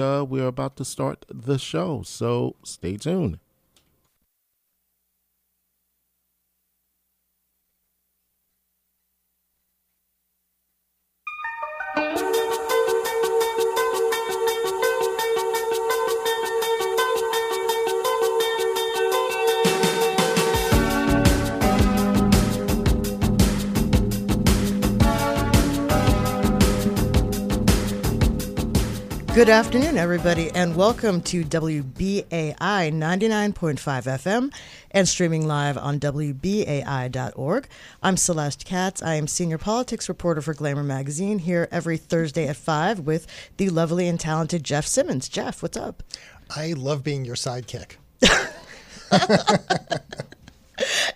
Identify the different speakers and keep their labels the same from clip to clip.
Speaker 1: uh, we're about to start the show, so stay tuned.
Speaker 2: Good afternoon, everybody, and welcome to WBAI 99.5 FM and streaming live on WBAI.org. I'm Celeste Katz. I am senior politics reporter for Glamour Magazine here every Thursday at 5 with the lovely and talented Jeff Simmons. Jeff, what's up?
Speaker 3: I love being your sidekick.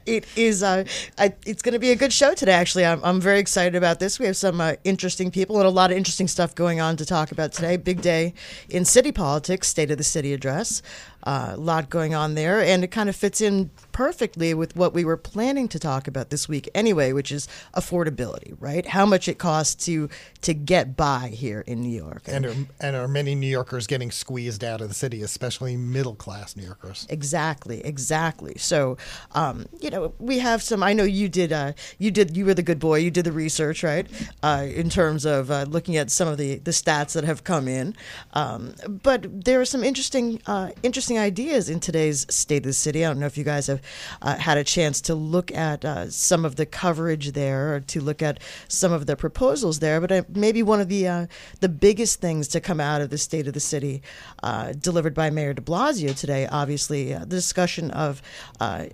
Speaker 2: it is uh, I, it's going to be a good show today actually. I'm, I'm very excited about this. We have some uh, interesting people and a lot of interesting stuff going on to talk about today. Big day in city politics state of the city address uh, a lot going on there and it kind of fits in perfectly with what we were planning to talk about this week anyway which is affordability right? How much it costs to to get by here in new york.
Speaker 3: And are, and are many new yorkers getting squeezed out of the city especially middle class new yorkers?
Speaker 2: Exactly exactly. So um, you know we have some i know you did uh, you did you were the good boy you did the research right? Uh, in terms of uh, looking at some of the the stats that have come in. Um, but there are some interesting uh, interesting ideas in today's state of the city i don't know if you guys have uh, had a chance to look at uh, some of the coverage there or to look at some of the proposals there. But uh, maybe one of the uh, the biggest things to come out of the state of the city, uh, delivered by Mayor De Blasio today, obviously uh, the discussion of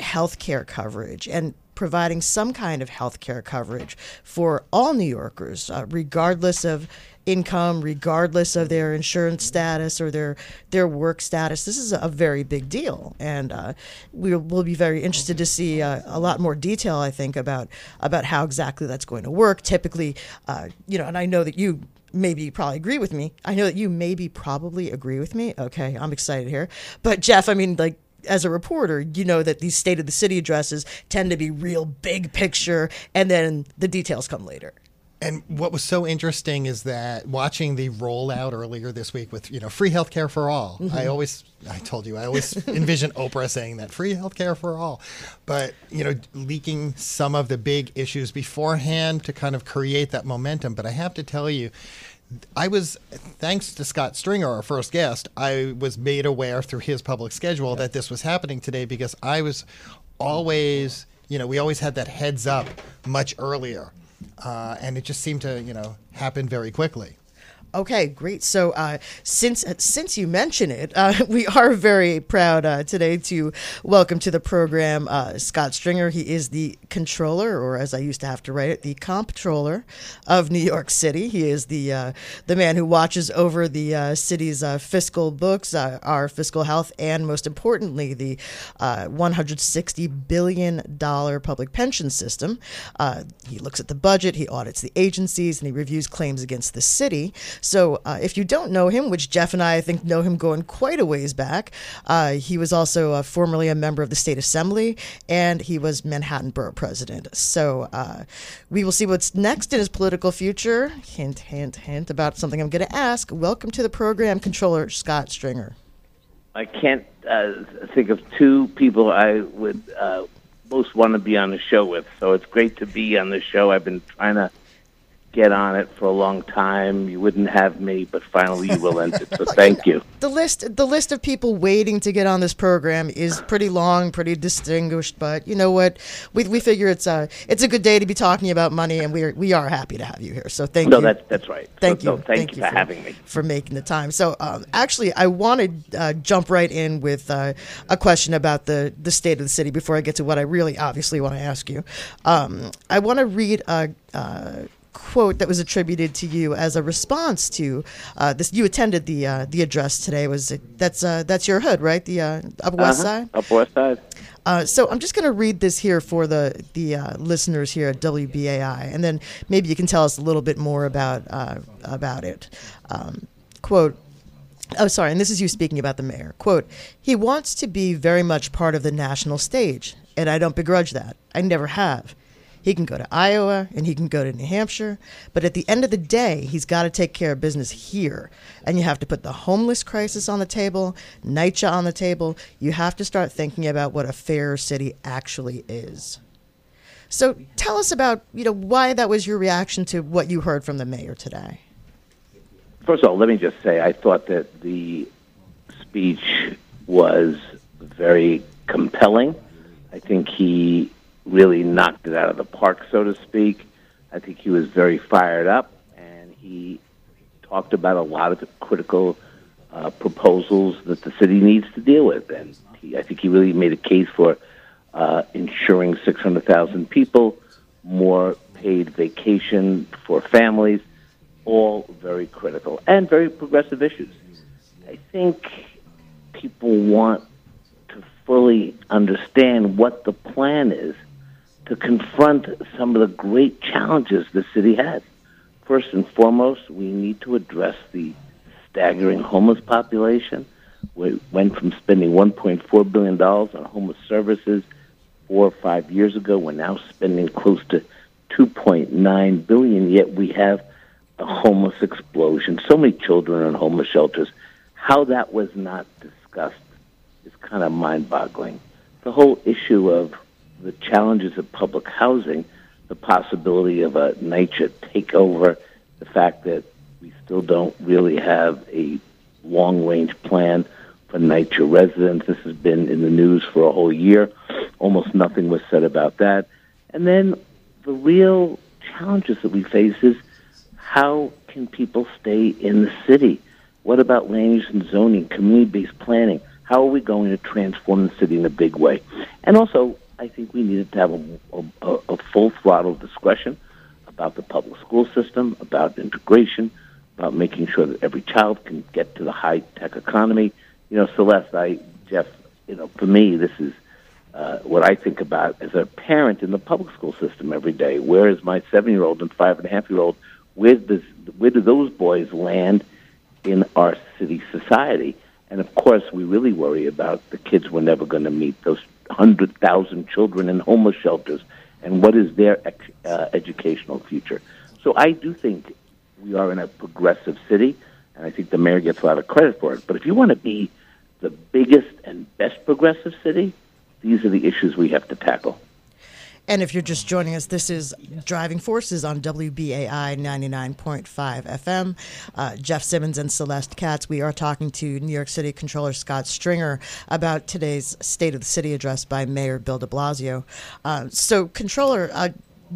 Speaker 2: health care coverage and providing some kind of health care coverage for all New Yorkers, uh, regardless of income, regardless of their insurance status or their their work status. This is a very big deal, and uh, we will be very interested to see uh, a lot more detail. I think about about how exactly that's going to work. Typically, uh, you know, and I know that you maybe probably agree with me. I know that you maybe probably agree with me. Okay, I'm excited here. But Jeff, I mean, like as a reporter, you know that these state of the city addresses tend to be real big picture, and then the details come later.
Speaker 3: And what was so interesting is that watching the rollout earlier this week with you know free healthcare for all. Mm-hmm. I always, I told you, I always envision Oprah saying that free healthcare for all, but you know, leaking some of the big issues beforehand to kind of create that momentum. But I have to tell you, I was, thanks to Scott Stringer, our first guest, I was made aware through his public schedule yeah. that this was happening today because I was always, you know, we always had that heads up much earlier. Uh, and it just seemed to, you know, happen very quickly.
Speaker 2: Okay, great. So uh, since since you mention it, uh, we are very proud uh, today to welcome to the program uh, Scott Stringer. He is the controller, or as I used to have to write it, the comptroller of New York City. He is the uh, the man who watches over the uh, city's fiscal books, our fiscal health, and most importantly, the 160 billion dollar public pension system. he looks at the budget, he audits the agencies, and he reviews claims against the city. So uh, if you don't know him, which Jeff and I, I think, know him going quite a ways back, uh, he was also uh, formerly a member of the state assembly and he was Manhattan borough president. So uh, we will see what's next in his political future. Hint, hint, hint about something I'm going to ask. Welcome to the program, Controller Scott Stringer.
Speaker 4: I can't uh, think of two people I would uh, most want to be on the show with. So it's great to be on the show. I've been trying to get on it for a long time. You wouldn't have me, but finally you will end it. So thank you.
Speaker 2: The list, the list of people waiting to get on this program is pretty long, pretty distinguished. But you know what? We, we figure it's a it's a good day to be talking about money, and we are we are happy to have you here. So thank
Speaker 4: no,
Speaker 2: you.
Speaker 4: No, that's that's right.
Speaker 2: Thank
Speaker 4: so,
Speaker 2: you.
Speaker 4: No, thank,
Speaker 2: thank,
Speaker 4: you for, for, having me
Speaker 2: for making the time. So um, actually, I want to uh, jump right in with uh, a question about the the state of the city before I get to what I really obviously want to ask you. Um, I want to read a. Uh, quote that was attributed to you as a response to uh, this. You attended the uh, the address today. Was it, that's uh, that's your hood, right? The uh, Upper West uh-huh. Side.
Speaker 4: Upper West Side.
Speaker 2: Uh, so I'm just going to read this here for the the uh, listeners here at WBAI, and then maybe you can tell us a little bit more about about it. Um, quote. Oh, sorry, and this is you speaking about the mayor. Quote, he wants to be very much part of the national stage, and I don't begrudge that. I never have. He can go to Iowa, and he can go to New Hampshire. But at the end of the day, he's got to take care of business here. And you have to put the homeless crisis on the table, NYCHA on the table. You have to start thinking about what a fair city actually is. So tell us about, you know, why that was your reaction to what you heard from the mayor today.
Speaker 4: First of all, let me just say I thought that the speech was very compelling. I think he really knocked it out of the park, so to speak. I think he was very fired up, and he talked about a lot of the critical uh, proposals that the city needs to deal with. And he, I think he really made a case for uh, ensuring 600,000 people, more paid vacation for families, all very critical and very progressive issues. I think people want to fully understand what the plan is to confront some of the great challenges the city has. First and foremost, we need to address the staggering homeless population. We went from spending $1.4 billion on homeless services four or five years ago. We're now spending close to 2.9 billion, yet we have a homeless explosion. So many children in homeless shelters. How that was not discussed is kind of mind-boggling. The whole issue of the challenges of public housing, the possibility of a NYCHA takeover, the fact that we still don't really have a long-range plan for NYCHA residents. This has been in the news for a whole year. Almost nothing was said about that. And then the real challenges that we face is how can people stay in the city? What about land use and zoning, community-based planning? How are we going to transform the city in a big way? And also, I think we needed to have a, a, a full throttle discussion about the public school system, about integration, about making sure that every child can get to the high tech economy. You know, Celeste, I, Jeff, you know, for me, this is uh, what I think about as a parent in the public school system every day. Where is my seven year old and five and a half year old? Where does where do those boys land in our city society? And of course, we really worry about the kids we're never going to meet, those 100,000 children in homeless shelters, and what is their uh, educational future. So I do think we are in a progressive city, and I think the mayor gets a lot of credit for it. But if you want to be the biggest and best progressive city, these are the issues we have to tackle.
Speaker 2: And if you're just joining us, this is Driving Forces on WBAI 99.5 FM. Uh, Jeff Simmons and Celeste Katz. We are talking to New York City Controller Scott Stringer about today's State of the City address by Mayor Bill de Blasio. Uh, so, Controller, I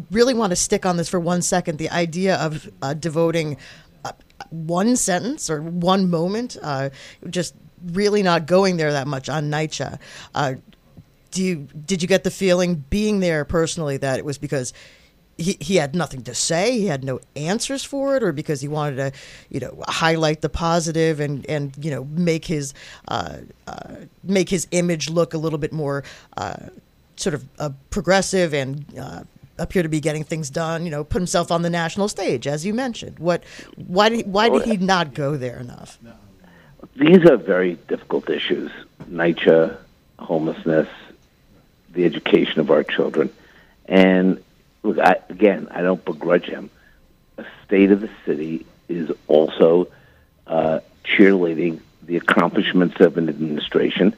Speaker 2: really want to stick on this for one second the idea of uh, devoting uh, one sentence or one moment, uh, just really not going there that much on NYCHA. Do you did you get the feeling being there personally that it was because he, he had nothing to say he had no answers for it or because he wanted to you know highlight the positive and and you know make his uh, uh, make his image look a little bit more uh, sort of uh, progressive and uh, appear to be getting things done you know put himself on the national stage as you mentioned? What why did why did he not go there enough?
Speaker 4: These are very difficult issues. NYCHA homelessness the education of our children. And look, I, again, I don't begrudge him. A state of the city is also uh, cheerleading the accomplishments of an administration.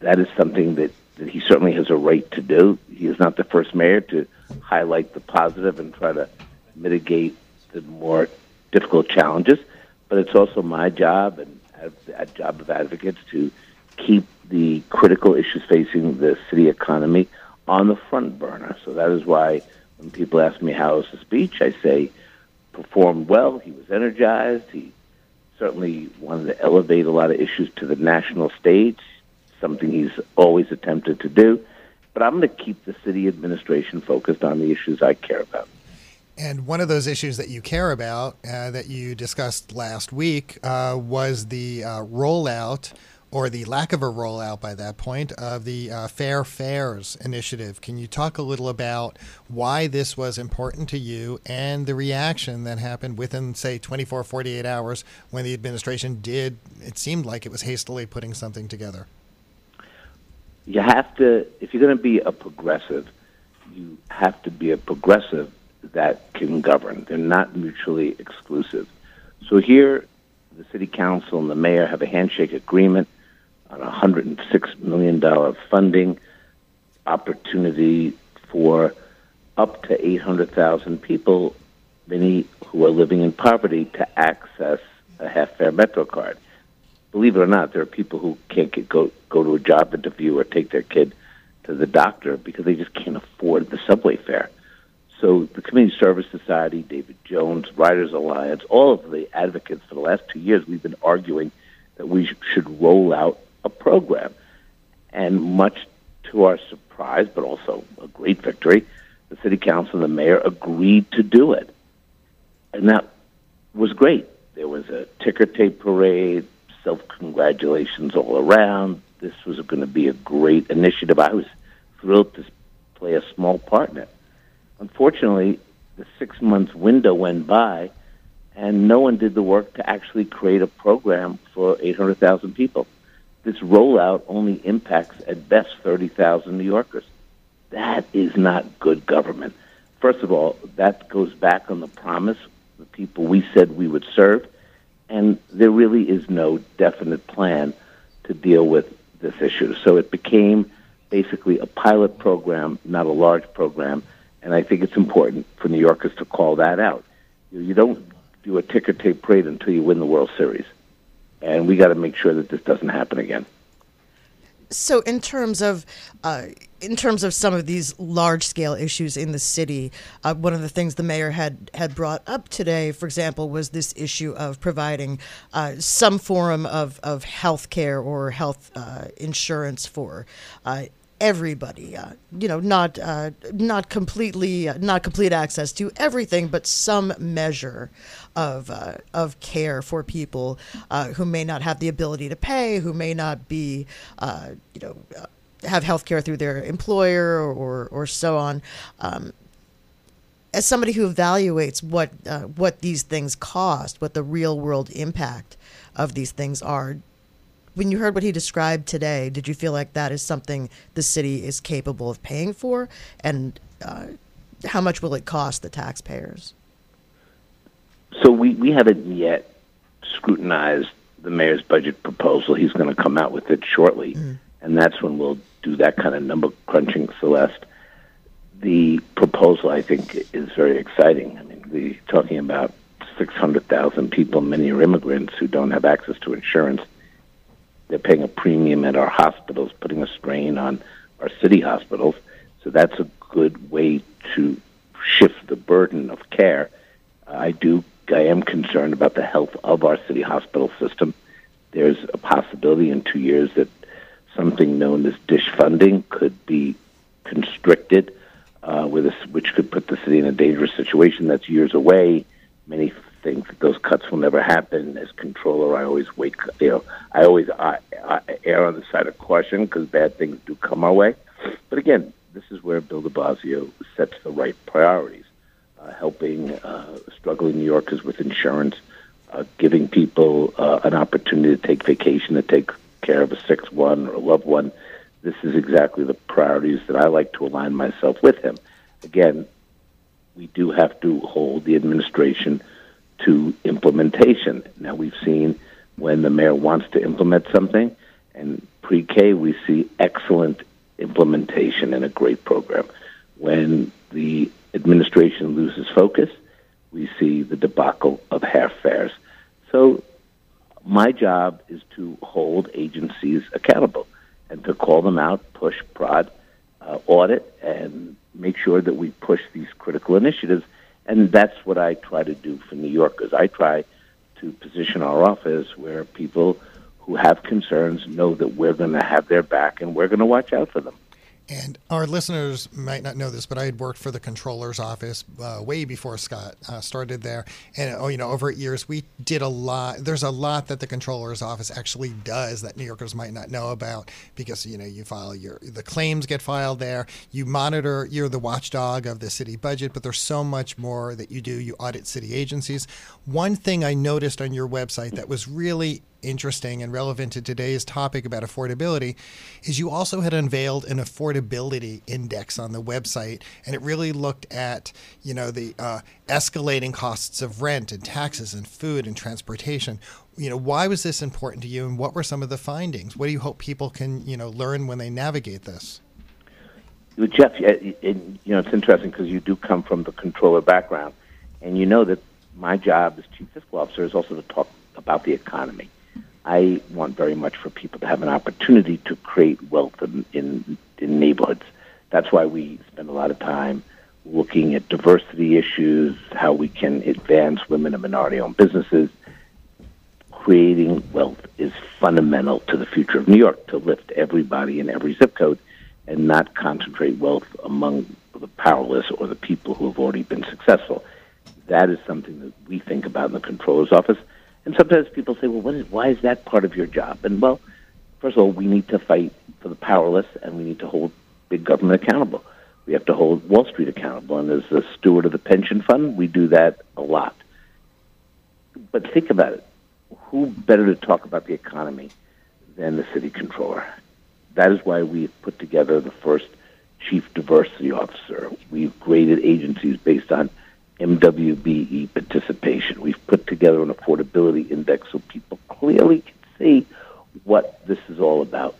Speaker 4: That is something that, that he certainly has a right to do. He is not the first mayor to highlight the positive and try to mitigate the more difficult challenges. But it's also my job and a job of advocates to keep the critical issues facing the city economy on the front burner. So that is why when people ask me how was the speech, I say performed well. He was energized. He certainly wanted to elevate a lot of issues to the national stage, something he's always attempted to do. But I'm going to keep the city administration focused on the issues I care about.
Speaker 3: And one of those issues that you care about uh, that you discussed last week uh, was the uh, rollout or the lack of a rollout by that point of the uh, Fair Fares initiative. Can you talk a little about why this was important to you and the reaction that happened within, say, 24, 48 hours when the administration did, it seemed like it was hastily putting something together?
Speaker 4: You have to, if you're going to be a progressive, you have to be a progressive that can govern. They're not mutually exclusive. So here, the city council and the mayor have a handshake agreement on a $106 million funding opportunity for up to 800,000 people, many who are living in poverty, to access a half fare Metro card. Believe it or not, there are people who can't get, go, go to a job interview or take their kid to the doctor because they just can't afford the subway fare. So the Community Service Society, David Jones, Riders Alliance, all of the advocates for the last two years, we've been arguing that we should roll out a program. And much to our surprise, but also a great victory, the city council and the mayor agreed to do it. And that was great. There was a ticker tape parade, self congratulations all around. This was going to be a great initiative. I was thrilled to play a small part in it. Unfortunately, the six month window went by, and no one did the work to actually create a program for 800,000 people. This rollout only impacts at best 30,000 New Yorkers. That is not good government. First of all, that goes back on the promise, the people we said we would serve, and there really is no definite plan to deal with this issue. So it became basically a pilot program, not a large program, and I think it's important for New Yorkers to call that out. You don't do a ticker tape parade until you win the World Series, and we got to make sure that this doesn't happen again.
Speaker 2: So, in terms of uh, in terms of some of these large scale issues in the city, uh, one of the things the mayor had had brought up today, for example, was this issue of providing uh, some form of of health care or health uh, insurance for uh, everybody. Uh, you know, not uh, not completely uh, not complete access to everything, but some measure of uh, of care for people uh, who may not have the ability to pay, who may not be, uh, you know. have health care through their employer or, or, so on. Um, as somebody who evaluates what what these things cost, what the real world impact of these things are, when you heard what he described today, did you feel like that is something the city is capable of paying for? And uh, how much will it cost the taxpayers?
Speaker 4: So we, we haven't yet scrutinized the mayor's budget proposal. He's going to come out with it shortly, mm. and that's when we'll do that kind of number crunching, Celeste. The proposal, I think, is very exciting. I mean, we're talking about 600,000 people, many are immigrants who don't have access to insurance they're paying a premium at our hospitals, putting a strain on our city hospitals. So that's a good way to shift the burden of care. I do. I am concerned about the health of our city hospital system. There's a possibility in two years that something known as DSH funding could be constricted, uh, with a, which could put the city in a dangerous situation. That's years away. Many think that those cuts will never happen. As controller, I always wait. You know, I always I, I err on the side of caution because bad things do come our way. But again, this is where Bill De Blasio sets the right priorities, uh, helping uh, struggling New Yorkers with insurance, uh, giving people uh, an opportunity to take vacation, to take care of a sick one or a loved one. This is exactly the priorities that I like to align myself with him. Again, we do have to hold the administration to implementation. Now, we've seen when the mayor wants to implement something, and pre K, we see excellent implementation and a great program. When the administration loses focus, we see the debacle of half fares. So, my job is to hold agencies accountable and to call them out, push, prod, uh, audit, and make sure that we push these critical initiatives and that's what I try to do for New Yorkers. I try to position our office where people who have concerns know that we're going to have their back and we're going to watch out for them.
Speaker 3: And our listeners might not know this, but I had worked for the controller's office uh, way before Scott uh, started there. And, oh, you know, over years, we did a lot. There's a lot that the controller's office actually does that New Yorkers might not know about because, you know, you file your, the claims get filed there. You monitor, you're the watchdog of the city budget, but there's so much more that you do. You audit city agencies. One thing I noticed on your website that was really interesting and relevant to today's topic about affordability is you also had unveiled an affordability index on the website, and it really looked at you know the uh, escalating costs of rent and taxes and food and transportation. You know, why was this important to you, and what were some of the findings? What do you hope people can you know learn when they navigate this?
Speaker 4: Jeff, it, it, you know, it's interesting because you do come from the controller background, and you know that my job as chief fiscal officer is also to talk about the economy. I want very much for people to have an opportunity to create wealth in, in, in neighborhoods. That's why we spend a lot of time looking at diversity issues, how we can advance women and minority-owned businesses. Creating wealth is fundamental to the future of New York to lift everybody in every zip code and not concentrate wealth among the powerless or the people who have already been successful. That is something that we think about in the controller's office. And sometimes people say, well, what is, why is that part of your job? And well, first of all, we need to fight for the powerless and we need to hold big government accountable. We have to hold Wall Street accountable. And as the steward of the pension fund, we do that a lot. But think about it. Who better to talk about the economy than the city controller? That is why we've put together the first chief diversity officer. We've graded agencies based on MWBE participation. We've put together an affordability index so people clearly can see what this is all about.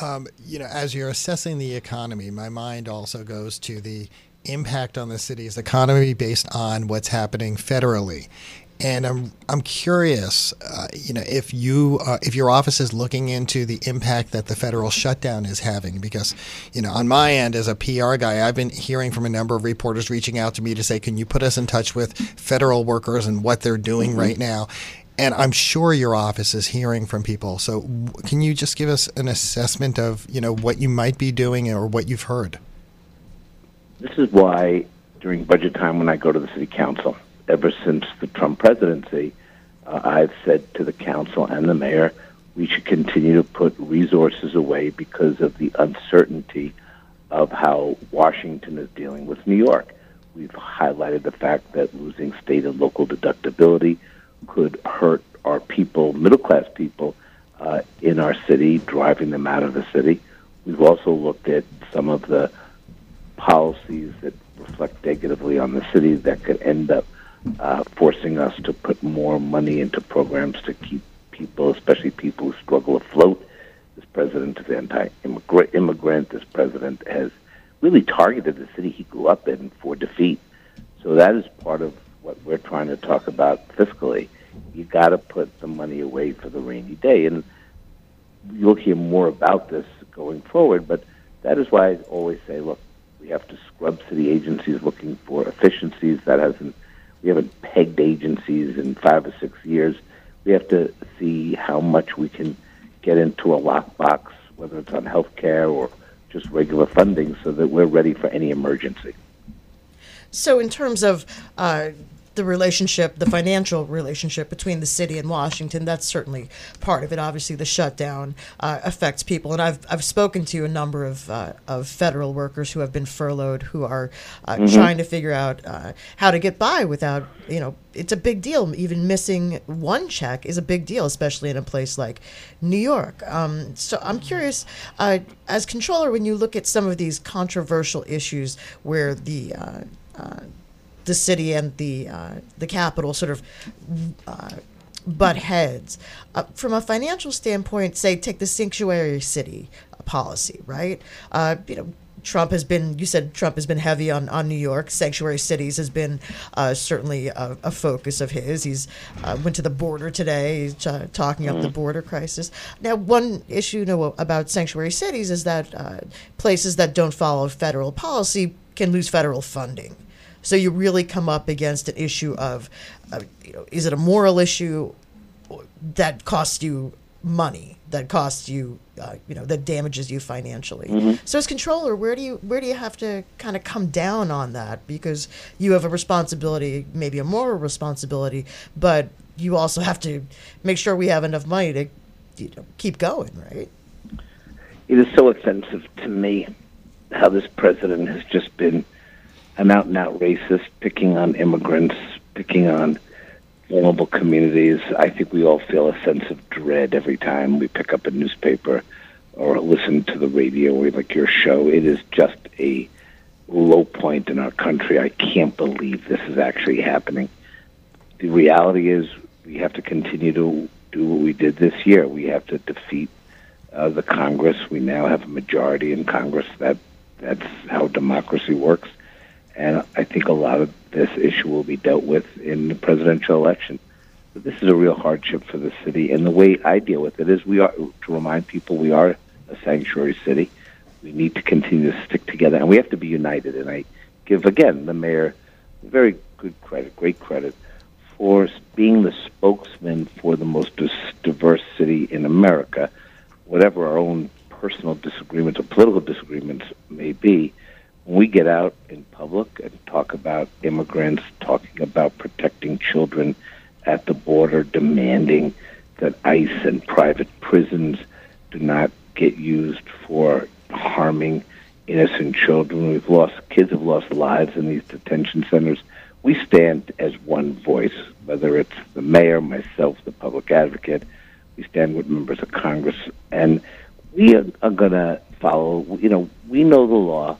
Speaker 3: Um, you know, as you're assessing the economy, my mind also goes to the impact on the city's economy based on what's happening federally. And I'm I'm curious, uh, you know, if you uh, if your office is looking into the impact that the federal shutdown is having, because you know, on my end as a PR guy, I've been hearing from a number of reporters reaching out to me to say, can you put us in touch with federal workers and what they're doing mm-hmm. right now? And I'm sure your office is hearing from people. So, can you just give us an assessment of you know what you might be doing or what you've heard?
Speaker 4: This is why during budget time when I go to the city council ever since the Trump presidency, uh, I've said to the council and the mayor, we should continue to put resources away because of the uncertainty of how Washington is dealing with New York. We've highlighted the fact that losing state and local deductibility could hurt our people, middle class people uh, in our city, driving them out of the city. We've also looked at some of the policies that reflect negatively on the city that could end up uh, forcing us to put more money into programs to keep people, especially people who struggle afloat. This president is anti-immigrant. This president has really targeted the city he grew up in for defeat. So that is part of what we're trying to talk about fiscally. You got to put the money away for the rainy day, and you'll hear more about this going forward. But that is why I always say, look, we have to scrub city agencies looking for efficiencies. That hasn't we haven't pegged agencies in five or six years. We have to see how much we can get into a lockbox, whether it's on health care or just regular funding, so that we're ready for any emergency.
Speaker 2: So, in terms of uh, the relationship, the financial relationship between the city and Washington. That's certainly part of it. Obviously, the shutdown uh, affects people, and I've I've spoken to a number of uh, of federal workers who have been furloughed, who are uh, mm-hmm. trying to figure out uh, how to get by without you know. It's a big deal. Even missing one check is a big deal, especially in a place like New York. Um, so I'm curious, uh, as controller, when you look at some of these controversial issues where the uh, the city and the uh, the capital sort of uh, butt heads. Uh, from a financial standpoint, say take the sanctuary city policy, right? Uh, you know. Trump has been, you said Trump has been heavy on, on New York. Sanctuary cities has been uh, certainly a, a, focus of his. He's uh, went to the border today, He's, talking up the mm. border crisis. Now, one issue you know, about sanctuary cities is that places that don't follow federal policy can lose federal funding. So you really come up against an issue of, uh, you know, is it a moral issue that costs you money, that costs you, uh, you know, that damages you financially. Mm-hmm. So as controller, where do you where do you have to kind of come down on that because you have a responsibility, maybe a moral responsibility, but you also have to make sure we have enough money to you know, keep going, right?
Speaker 4: It is so offensive to me how this president has just been an out and out racist, picking on immigrants, picking on vulnerable communities. I think we all feel a sense of dread every time we pick up a newspaper or listen to the radio or like your show. It is just a low point in our country. I can't believe this is actually happening. The reality is we have to continue to do what we did this year. We have to defeat uh, the Congress. We now have a majority in Congress. That that's how democracy works. And I think a lot of this issue will be dealt with in the presidential election. But this is a real hardship for the city. And the way I deal with it is we are to remind people we are a sanctuary city. We need to continue to stick together, and we have to be united. And I give again the mayor very good credit, great credit for being the spokesman for the most diverse city in America, whatever our own personal disagreements or political disagreements may be, we get out in public and talk about immigrants, talking about protecting children at the border, demanding that ICE and private prisons do not get used for harming innocent children. We've lost kids have lost lives in these detention centers we stand as one voice, whether it's the mayor, myself, the public advocate. We stand with members of Congress, and we are, are going to follow. You know, we know the law.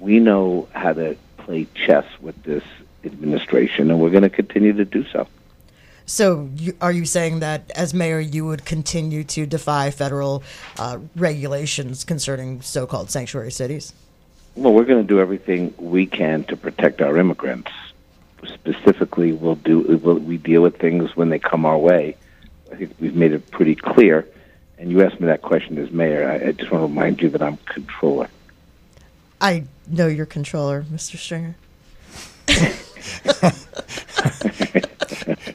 Speaker 4: We know how to play chess with this administration, and we're going to continue to do so.
Speaker 2: So, you, are you saying that as mayor, you would continue to defy federal uh, regulations concerning so called sanctuary cities?
Speaker 4: Well, we're going to do everything we can to protect our immigrants specifically we'll do we'll, we deal with things when they come our way. I think we've made it pretty clear. And you asked me that question as mayor. I, I just want to remind you that I'm controller.
Speaker 2: I know you're controller, Mr. Stringer.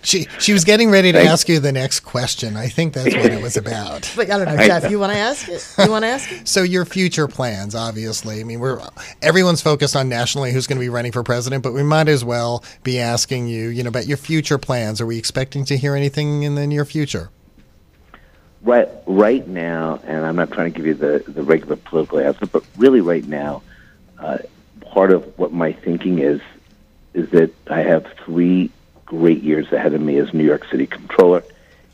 Speaker 3: she she was getting ready to Thanks. ask you the next question. I think that's what it was about.
Speaker 2: but I don't know, Jeff. You want to ask it? You want to ask it?
Speaker 3: So your future plans, obviously. I mean, we're everyone's focused on nationally who's going to be running for president, but we might as well be asking you, you know, about your future plans. Are we expecting to hear anything in the near future?
Speaker 4: Right, right now, and I'm not trying to give you the the regular political answer, but really, right now, uh, part of what my thinking is is that I have three great years ahead of me as New York City Controller.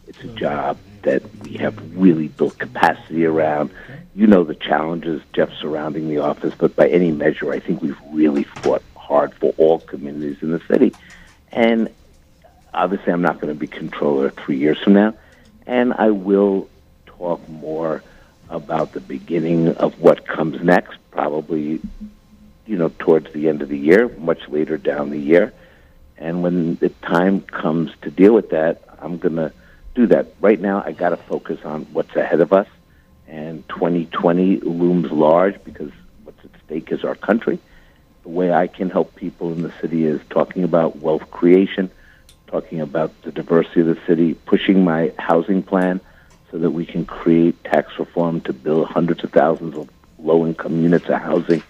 Speaker 4: It's a job that we have really built capacity around. You know the challenges, Jeff, surrounding the office, but by any measure, I think we've really fought hard for all communities in the city. And obviously, I'm not going to be controller three years from now, and I will talk more about the beginning of what comes next, probably, you know, towards the end of the year, much later down the year. And when the time comes to deal with that, I'm going to do that. Right now, I got to focus on what's ahead of us. And 2020 looms large because what's at stake is our country. The way I can help people in the city is talking about wealth creation, talking about the diversity of the city, pushing my housing plan so that we can create tax reform to build hundreds of thousands of low income units of housing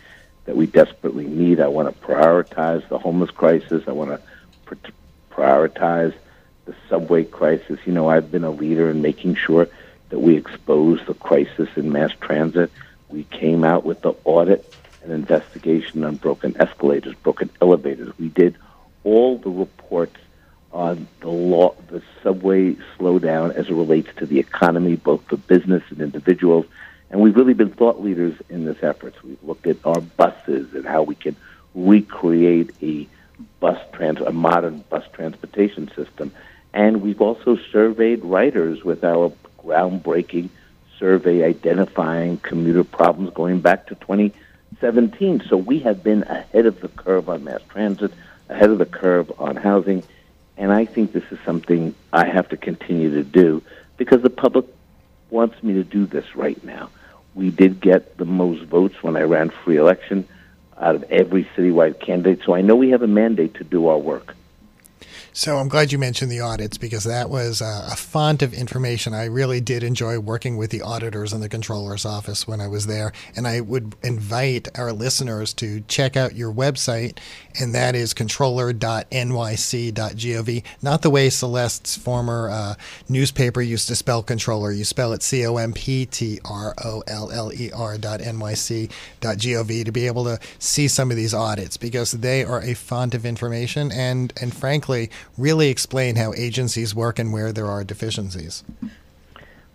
Speaker 4: that we desperately need. I want to prioritize the homeless crisis. I want to prioritize the subway crisis. You know, I've been a leader in making sure that we expose the crisis in mass transit. We came out with the audit and investigation on broken escalators, broken elevators. We did all the reports on the law, the subway slowdown as it relates to the economy, both for business and individuals. And we've really been thought leaders in this effort. So We've looked at our buses and how we can recreate a bus trans a modern bus transportation system. And we've also surveyed riders with our groundbreaking survey identifying commuter problems going back to 2017. So we have been ahead of the curve on mass transit, ahead of the curve on housing, and I think this is something I have to continue to do because the public wants me to do this right now. We did get the most votes when I ran free election out of every citywide candidate. So I know we have a mandate to do our work.
Speaker 3: So I'm glad you mentioned the audits because that was a, a, font of information. I really did enjoy working with the auditors in the controller's office when I was there. And I would invite our listeners to check out your website, and that is controller.nyc.gov. Not the way Celeste's former uh, newspaper used to spell controller. You spell it C O M P T R O L L E R dot to be able to see some of these audits because they are a font of information. And, and frankly, really explain how agencies work and where there are deficiencies.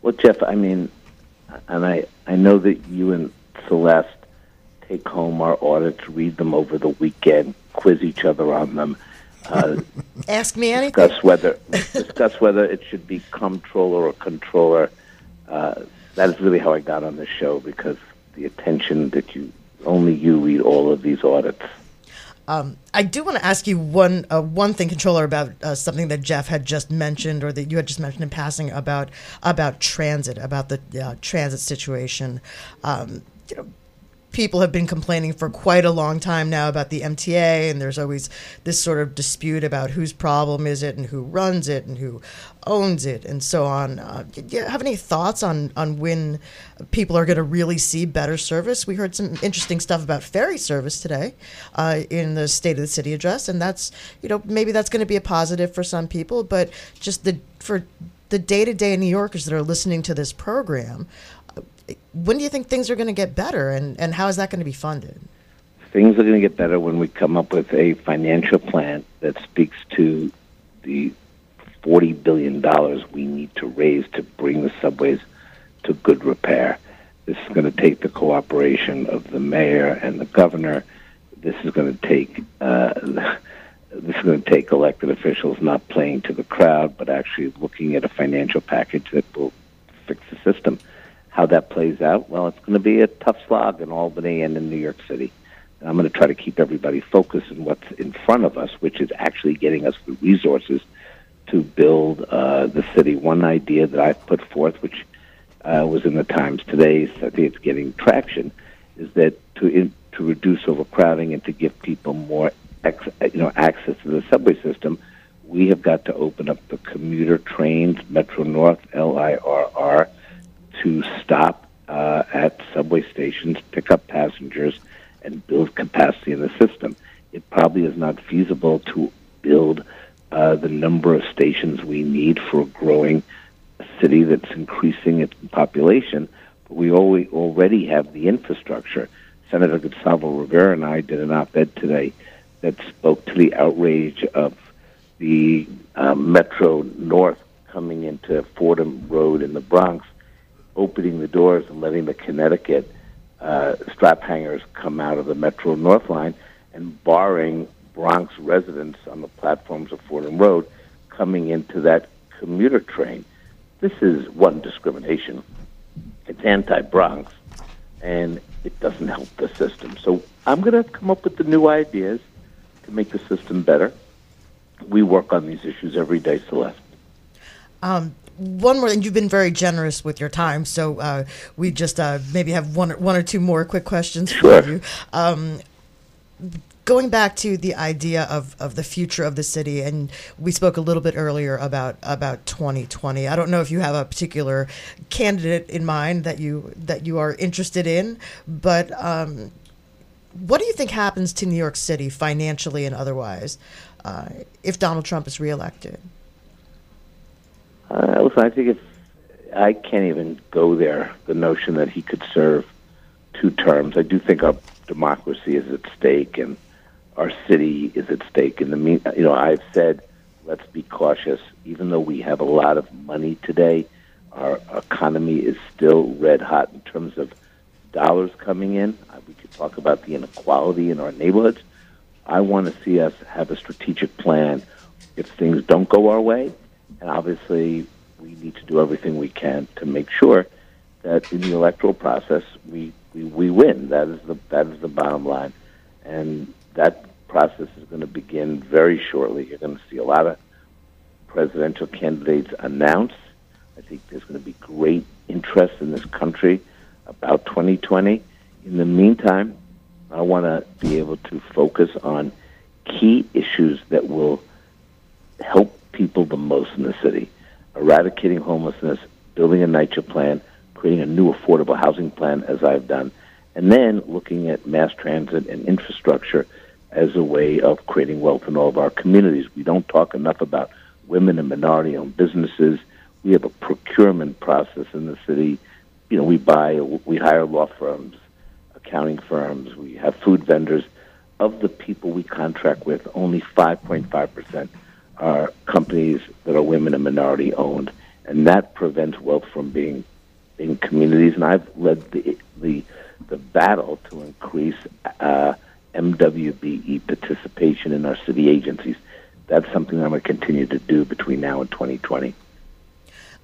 Speaker 4: Well, Jeff, I mean, and I, I know that you and Celeste take home our audits, read them over the weekend, quiz each other on them. Uh,
Speaker 2: Ask me anything.
Speaker 4: discuss whether discuss whether it should be comptroller or controller. Uh, that is really how I got on the show because the attention that you only you read all of these audits.
Speaker 2: Um, I do want to ask you one uh, one thing, controller, about uh, something that Jeff had just mentioned, or that you had just mentioned in passing about about transit, about the uh, transit situation. Um, you know, people have been complaining for quite a long time now about the MTA, and there's always this sort of dispute about whose problem is it and who runs it and who owns it and so on. Uh, do you have any thoughts on, on when people are going to really see better service? We heard some interesting stuff about ferry service today uh, in the State of the City address, and that's you know maybe that's going to be a positive for some people, but just the for the day to day New Yorkers that are listening to this program, when do you think things are going to get better and, and how is that going to be funded?
Speaker 4: Things are going to get better when we come up with a financial plan that speaks to the $40 billion we need to raise to bring the subways to good repair. This is going to take the cooperation of the mayor and the governor. This is going to take uh, this is going to take elected officials not playing to the crowd, but actually looking at a financial package that will fix the system. How that plays out, well, it's going to be a tough slog in Albany and in New York City. And I'm going to try to keep everybody focused on what's in front of us, which is actually getting us the resources to build uh, the city. One idea that I've put forth, which uh, was in the Times today, so I think it's getting traction, is that to in, to reduce overcrowding and to give people more ex, you know access to the subway system, we have got to open up the commuter trains, Metro North, LIRR, to stop uh, at subway stations, pick up passengers, and build capacity in the system. It probably is not feasible to build uh, the number of stations we need for a growing city that's increasing its population, but we already have the infrastructure. Senator Gustavo Rivera and I did an op-ed today that spoke to the outrage of the uh, Metro North coming into Fordham Road in the Bronx opening the doors and letting the Connecticut uh, strap hangers come out of the Metro North line and barring Bronx residents on the platforms of Fordham Road coming into that commuter train. This is one discrimination. It's anti-Bronx, and it doesn't help the system. So I'm going to come up with the new ideas to make the system better. We work on these issues every day, Celeste.
Speaker 2: Um, one more, and you've been very generous with your time, so uh, we just uh, maybe have one, one or two more quick questions
Speaker 4: sure.
Speaker 2: for you. Um, going back to the idea of, of the future of the city, and we spoke a little bit earlier about about 2020. I don't know if you have a particular candidate in mind that you that you are interested in, but um, what do you think happens to New York City financially and otherwise uh, if Donald Trump is reelected?
Speaker 4: Uh, listen, I think if I can't even go there, the notion that he could serve two terms. I do think our democracy is at stake and our city is at stake. In the mean, you know, I've said let's be cautious. Even though we have a lot of money today, our economy is still red hot in terms of dollars coming in. Uh, we could talk about the inequality in our neighborhoods. I want to see us have a strategic plan if things don't go our way and obviously, we need to do everything we can to make sure that in the electoral process we, we, we win. That is the that is the bottom line, and that process is going to begin very shortly. You're going to see a lot of presidential candidates announce. I think there's going to be great interest in this country about 2020. In the meantime, I want to be able to focus on key issues that will help people the most in the city, eradicating homelessness, building a NYCHA plan, creating a new affordable housing plan, as I've done, and then looking at mass transit and infrastructure as a way of creating wealth in all of our communities. We don't talk enough about women and minority owned businesses. We have a procurement process in the city. You know, we buy, we hire law firms, accounting firms, we have food vendors. Of the people we contract with, only 5.5% are companies that are women and minority owned, and that prevents wealth from being in communities. And I've led the the the battle to increase uh, MWBE participation in our city agencies. That's something I'm going to continue to do between now and 2020.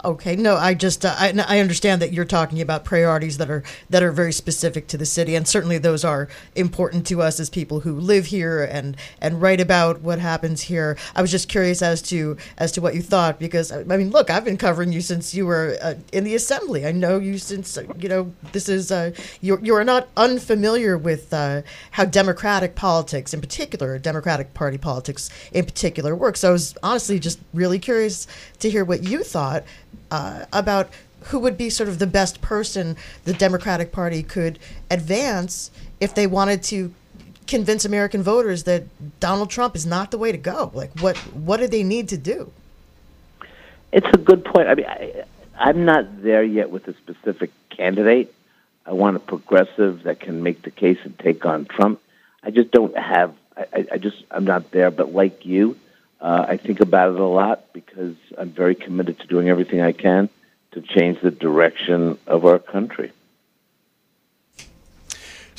Speaker 2: Okay, no, I just uh, I, I understand that you're talking about priorities that are that are very specific to the city, and certainly those are important to us as people who live here and and write about what happens here. I was just curious as to as to what you thought because I mean, look, I've been covering you since you were uh, in the assembly. I know you since uh, you know this is uh, you're you're not unfamiliar with uh, how democratic politics, in particular, Democratic Party politics in particular, works. So I was honestly just really curious to hear what you thought uh, about who would be sort of the best person the Democratic Party could advance if they wanted to convince American voters that Donald Trump is not the way to go. Like, what what do they need to do?
Speaker 4: It's a good point. I mean, I, I'm not there yet with a specific candidate. I want a progressive that can make the case and take on Trump. I just don't have. I, I just I'm not there. But like you, uh, I think about it a lot because I'm very committed to doing everything I can to change the direction of our country.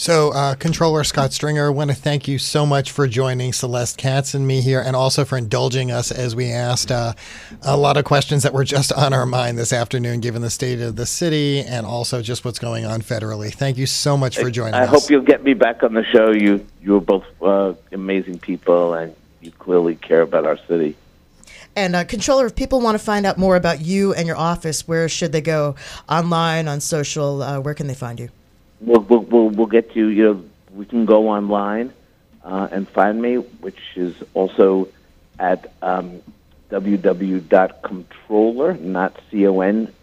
Speaker 3: So, uh, Controller Scott Stringer, I want to thank you so much for joining Celeste Katz and me here, and also for indulging us as we asked uh, a lot of questions that were just on our mind this afternoon, given the state of the city and also just what's going on federally. Thank you so much for joining
Speaker 4: I
Speaker 3: us.
Speaker 4: I hope you'll get me back on the show. You you are both uh, amazing people, and you clearly care about our city.
Speaker 2: And uh, controller, if people want to find out more about you and your office, where should they go? Online, on social, uh, where can they find you?
Speaker 4: We'll, we'll, we'll, get you, you know, we can go online uh, and find me, which is also at um, www.controller, not C-O-N,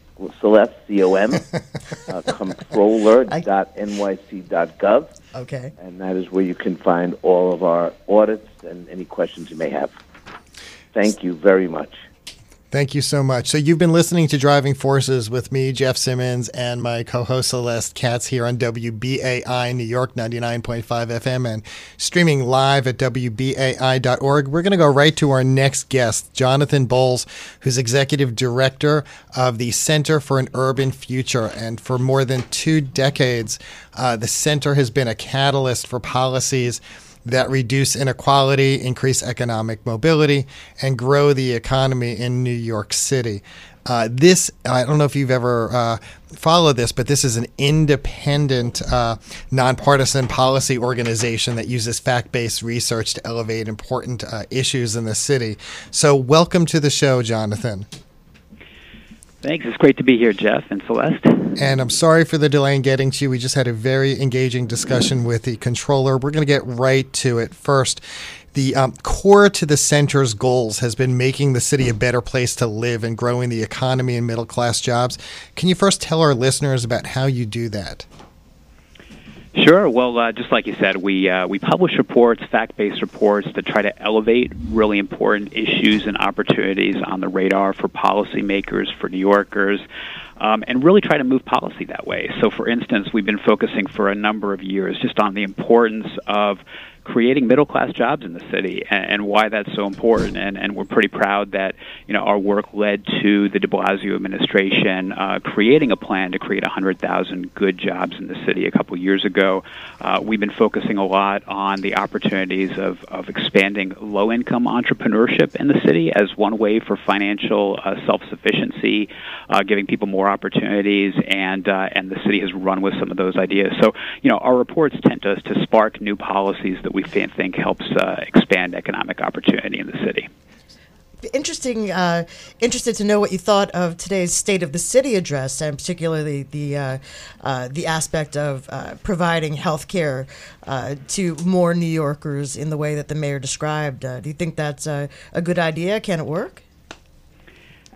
Speaker 4: Celeste, C-O-M, uh, controller.nyc.gov.
Speaker 2: Okay.
Speaker 4: And that is where you can find all of our audits and any questions you may have. Thank you very much.
Speaker 3: Thank you so much. So, you've been listening to Driving Forces with me, Jeff Simmons, and my co host Celeste Katz here on WBAI New York 99.5 FM and streaming live at WBAI.org. We're going to go right to our next guest, Jonathan Bowles, who's executive director of the Center for an Urban Future. And for more than two decades, uh, the center has been a catalyst for policies that reduce inequality, increase economic mobility, and grow the economy in New York City. Uh, this, I don't know if you've ever uh, followed this, but this is an independent, uh, nonpartisan policy organization that uses fact based research to elevate important uh, issues in the city. So, welcome to the show, Jonathan.
Speaker 5: Thanks. It's great to be here, Jeff and Celeste.
Speaker 3: And I'm sorry for the delay in getting to you. We just had a very engaging discussion with the controller. We're going to get right to it. First, the um, core to the center's goals has been making the city a better place to live and growing the economy and middle class jobs. Can you first tell our listeners about how you do that?
Speaker 5: Sure. Well, uh, just like you said, we uh, we publish reports, fact-based reports, to try to elevate really important issues and opportunities on the radar for policymakers, for New Yorkers, um, and really try to move policy that way. So, for instance, we've been focusing for a number of years just on the importance of creating middle class jobs in the city and, and why that's so important. And, and, we're pretty proud that you know our work led to the De Blasio administration uh, creating a plan to create 100,000 good jobs in the city a couple years ago. Uh, we've been focusing a lot on the opportunities of, of expanding low income entrepreneurship in the city as one way for financial uh, self sufficiency, uh, giving people more opportunities, and uh, and the city has run with some of those ideas. So you know our reports tend to, to spark new policies that we think helps uh, expand economic opportunity in the city.
Speaker 2: Interesting. Uh, interested to know what you thought of today's State of the City address, and particularly the uh, uh, the aspect of uh, providing health care uh, to more New Yorkers in the way that the mayor described. Do you think that's a good idea? Can it work?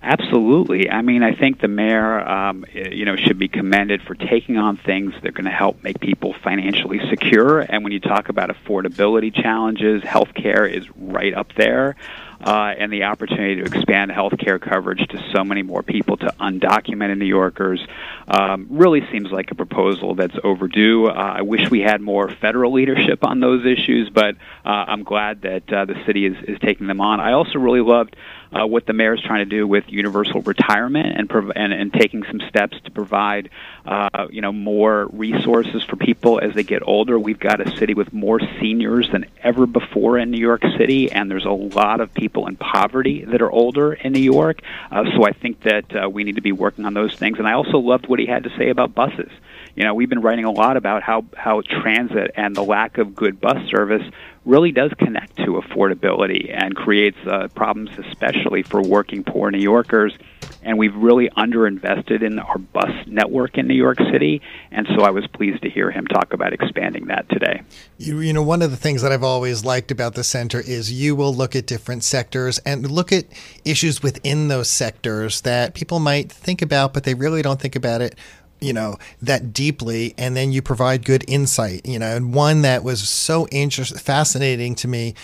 Speaker 5: Absolutely. I mean, I think the mayor, um, you know, should be commended for taking on things that are going to help make people financially secure. And when you talk about affordability challenges, healthcare is right up there. uh, and the opportunity to expand health care coverage to so many more people, to undocumented New Yorkers, um, really seems like a proposal that's overdue. Uh, I wish we had more federal leadership on those issues, but uh, I'm glad that uh, the city is, is taking them on. I also really loved uh, what the mayor is trying to do with universal retirement and, prov- and and taking some steps to provide uh, you know more resources for people as they get older. We've got a city with more seniors than ever before in New York City, and there's a lot of people in poverty that are older in New York. Uh, so I think that uh, we need to be working on those things. And I also loved what he had to say about buses you know, we've been writing a lot about how how transit and the lack of good bus service really does connect to affordability and creates uh, problems, especially for working poor New Yorkers. And we've really underinvested in our bus network in New York City. And so I was pleased to hear him talk about expanding that today.
Speaker 3: You, you know, one of the things that I've always liked about the center is you will look at different sectors and look at issues within those sectors that people might think about, but they really don't think about it you know that deeply and then you provide good insight you know and one that was so interesting fascinating to me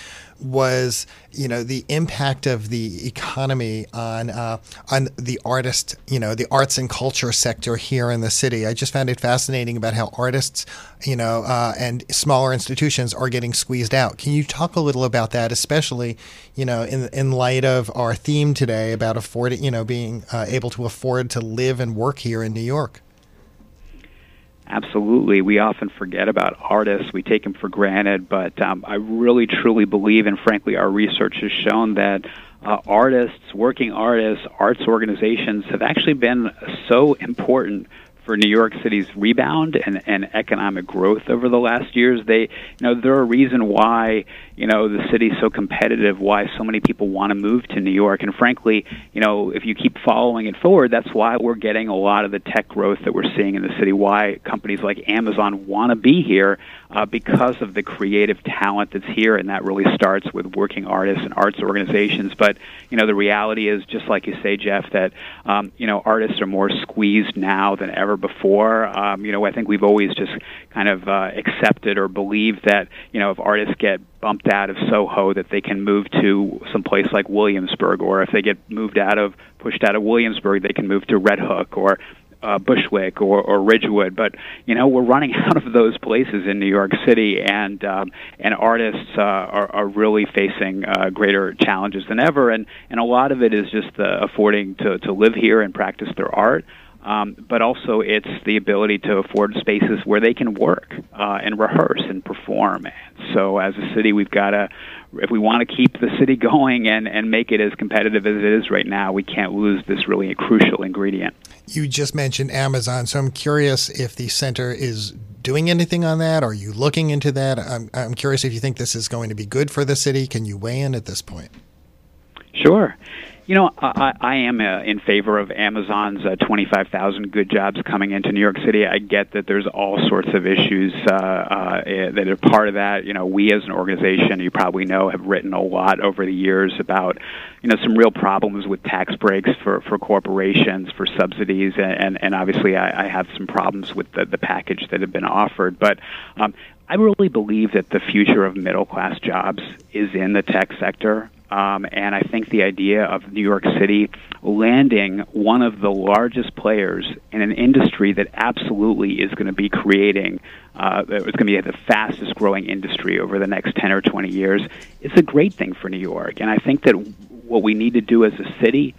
Speaker 3: was you know the impact of the economy on uh, on the artist you know the arts and culture sector here in the city. I just found it fascinating about how artists you know uh, and smaller institutions are getting squeezed out. Can you talk a little about that, especially you know in in light of our theme today about affording you know being uh, able to afford to live and work here in New York?
Speaker 5: Absolutely. We often forget about artists. We take them for granted, but um, I really truly believe, and frankly, our research has shown that uh, artists, working artists, arts organizations have actually been so important for New York City's rebound and, and economic growth over the last years. They, you know, they're a reason why you know the city's so competitive, why so many people want to move to New York, and frankly, you know, if you keep following it forward, that's why we're getting a lot of the tech growth that we're seeing in the city. Why companies like Amazon want to be here uh, because of the creative talent that's here, and that really starts with working artists and arts organizations. But you know, the reality is, just like you say, Jeff, that um, you know artists are more squeezed now than ever before. Um, you know, I think we've always just kind of uh, accepted or believed that you know if artists get bumped out of Soho that they can move to some place like Williamsburg, or if they get moved out of pushed out of Williamsburg, they can move to Red Hook or uh, Bushwick or, or Ridgewood. But you know, we're running out of those places in New York City, and um, and artists uh, are, are really facing uh, greater challenges than ever. And and a lot of it is just uh, affording to to live here and practice their art um, but also it's the ability to afford spaces where they can work uh, and rehearse and perform. So as a city, we've got to, if we want to keep the city going and, and make it as competitive as it is right now, we can't lose this really crucial ingredient.
Speaker 3: You just mentioned Amazon, so I'm curious if the center is doing anything on that. Are you looking into that? I'm, I'm curious if you think this is going to be good for the city. Can you weigh in at this point?
Speaker 5: Sure. You know, I, I am uh, in favor of Amazon's uh, 25,000 good jobs coming into New York City. I get that there's all sorts of issues uh, uh, eh, that are part of that. You know, we as an organization, you probably know, have written a lot over the years about, you know, some real problems with tax breaks for, for corporations, for subsidies, and, and, obviously I, I have some problems with the, the package that have been offered. But um, I really believe that the future of middle class jobs is in the tech sector. Um, and I think the idea of New York City landing one of the largest players in an industry that absolutely is going to be creating, uh, it's going to be the fastest growing industry over the next 10 or 20 years, is a great thing for New York. And I think that what we need to do as a city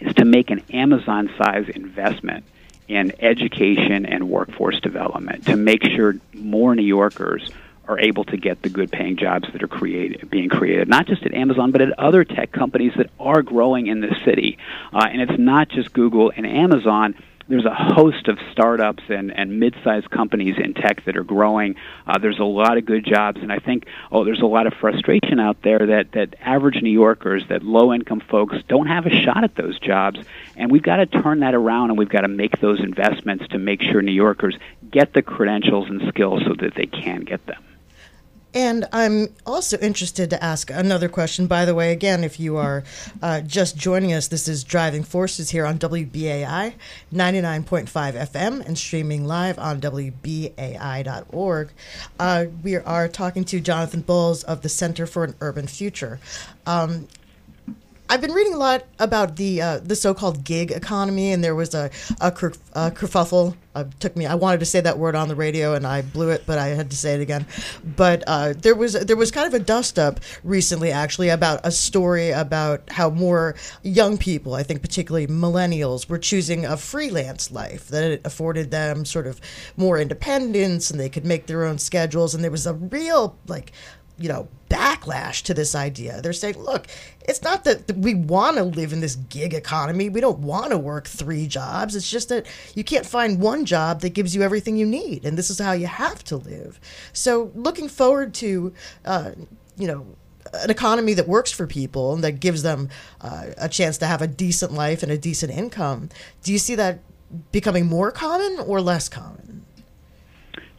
Speaker 5: is to make an Amazon size investment in education and workforce development to make sure more New Yorkers are able to get the good paying jobs that are created, being created, not just at Amazon, but at other tech companies that are growing in the city. Uh, and it's not just Google and Amazon. There's a host of startups and, and mid-sized companies in tech that are growing. Uh, there's a lot of good jobs, and I think oh, there's a lot of frustration out there that, that average New Yorkers, that low-income folks, don't have a shot at those jobs. And we've got to turn that around, and we've got to make those investments to make sure New Yorkers get the credentials and skills so that they can get them.
Speaker 2: And I'm also interested to ask another question. By the way, again, if you are uh, just joining us, this is Driving Forces here on WBAI 99.5 FM and streaming live on WBAI.org. Uh, we are talking to Jonathan Bowles of the Center for an Urban Future. Um, I've been reading a lot about the uh, the so-called gig economy, and there was a a, ker, a kerfuffle. Uh, took me. I wanted to say that word on the radio, and I blew it, but I had to say it again. But uh, there was there was kind of a dust up recently, actually, about a story about how more young people, I think particularly millennials, were choosing a freelance life that it afforded them sort of more independence, and they could make their own schedules. And there was a real like you know backlash to this idea. They're saying, look, it's not that we want to live in this gig economy. We don't want to work three jobs. It's just that you can't find one job that gives you everything you need, and this is how you have to live. So, looking forward to, uh, you know. An economy that works for people and that gives them uh, a chance to have a decent life and a decent income. Do you see that becoming more common or less common?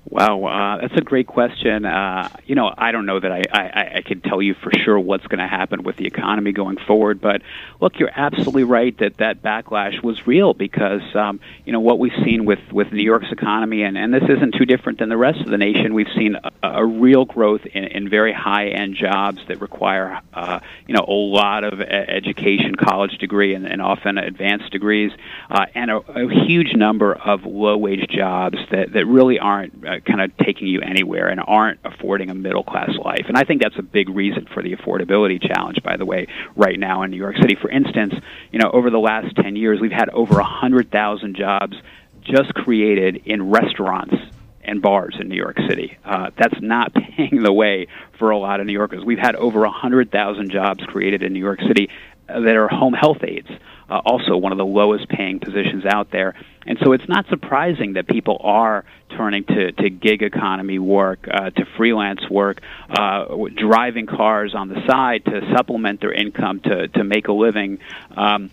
Speaker 5: Wow, uh, that's a great question. Uh, you know, I don't know that I, I, I can tell you for sure what's going to happen with the economy going forward. But look, you're absolutely right that that backlash was real because um, you know what we've seen with with New York's economy, and, and this isn't too different than the rest of the nation. We've seen a, a real growth in, in very high end jobs that require uh, you know a lot of education, college degree, and, and often advanced degrees, uh, and a, a huge number of low wage jobs that that really aren't kind of taking you anywhere and aren't affording a middle class life. And I think that's a big reason for the affordability challenge, by the way, right now in New York City. For instance, you know, over the last 10 years, we've had over 100,000 jobs just created in restaurants and bars in New York City. Uh, that's not paying the way for a lot of New Yorkers. We've had over 100,000 jobs created in New York City that are home health aides uh, also one of the lowest paying positions out there. And so it's not surprising that people are turning to, to gig economy work, uh, to freelance work, uh, driving cars on the side to supplement their income to, to make a living. Um,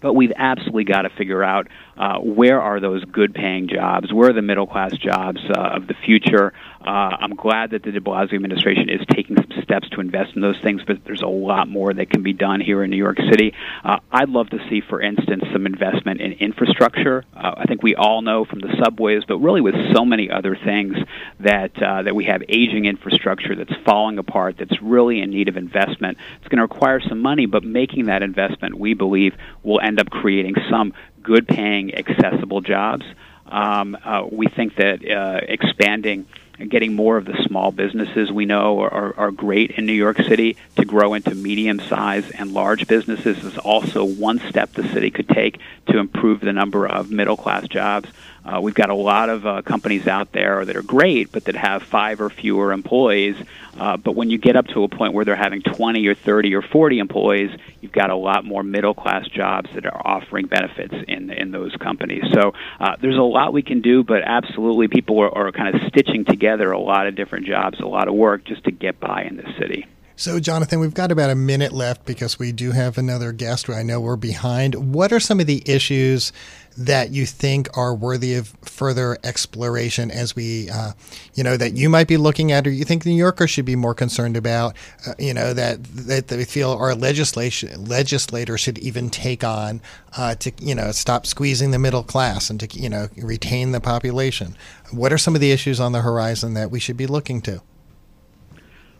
Speaker 5: but we've absolutely got to figure out uh, where are those good paying jobs? Where are the middle class jobs uh, of the future? Uh, I'm glad that the de Blasio administration is taking steps to invest in those things, but there's a lot more that can be done here in New York City. Uh, I'd love to see, for instance, some investment in infrastructure. Uh, I think we all know from the subways, but really with so many other things that uh, that we have aging infrastructure that's falling apart, that's really in need of investment. It's going to require some money, but making that investment, we believe, will end up creating some good paying, accessible jobs. Um, uh, we think that uh, expanding and getting more of the small businesses we know are, are, are great in New York City to grow into medium size and large businesses is also one step the city could take to improve the number of middle class jobs. Uh, we've got a lot of uh, companies out there that are great, but that have five or fewer employees. Uh, but when you get up to a point where they're having 20 or 30 or 40 employees, you've got a lot more middle class jobs that are offering benefits in in those companies. So uh, there's a lot we can do, but absolutely, people are, are kind of stitching together a lot of different jobs, a lot of work just to get by in this city.
Speaker 3: So, Jonathan, we've got about a minute left because we do have another guest. I know we're behind. What are some of the issues that you think are worthy of further exploration as we, uh, you know, that you might be looking at or you think New Yorkers should be more concerned about, uh, you know, that, that they feel our legislation legislators should even take on uh, to, you know, stop squeezing the middle class and to, you know, retain the population? What are some of the issues on the horizon that we should be looking to?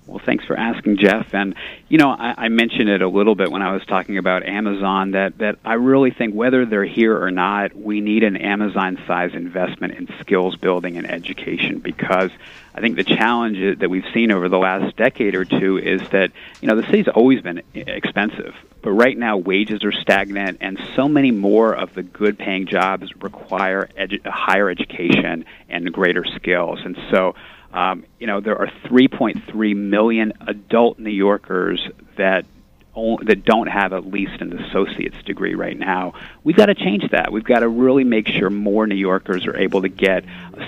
Speaker 5: Well, thanks for asking, Jeff. And you know, I, I mentioned it a little bit when I was talking about Amazon. That that I really think whether they're here or not, we need an Amazon-size investment in skills building and education because I think the challenge that we've seen over the last decade or two is that you know the city's always been expensive, but right now wages are stagnant, and so many more of the good-paying jobs require edu- higher education and greater skills, and so. Um, you know, there are 3.3 million adult New Yorkers that that don't have at least an associate's degree right now. We've got to change that. We've got to really make sure more New Yorkers are able to get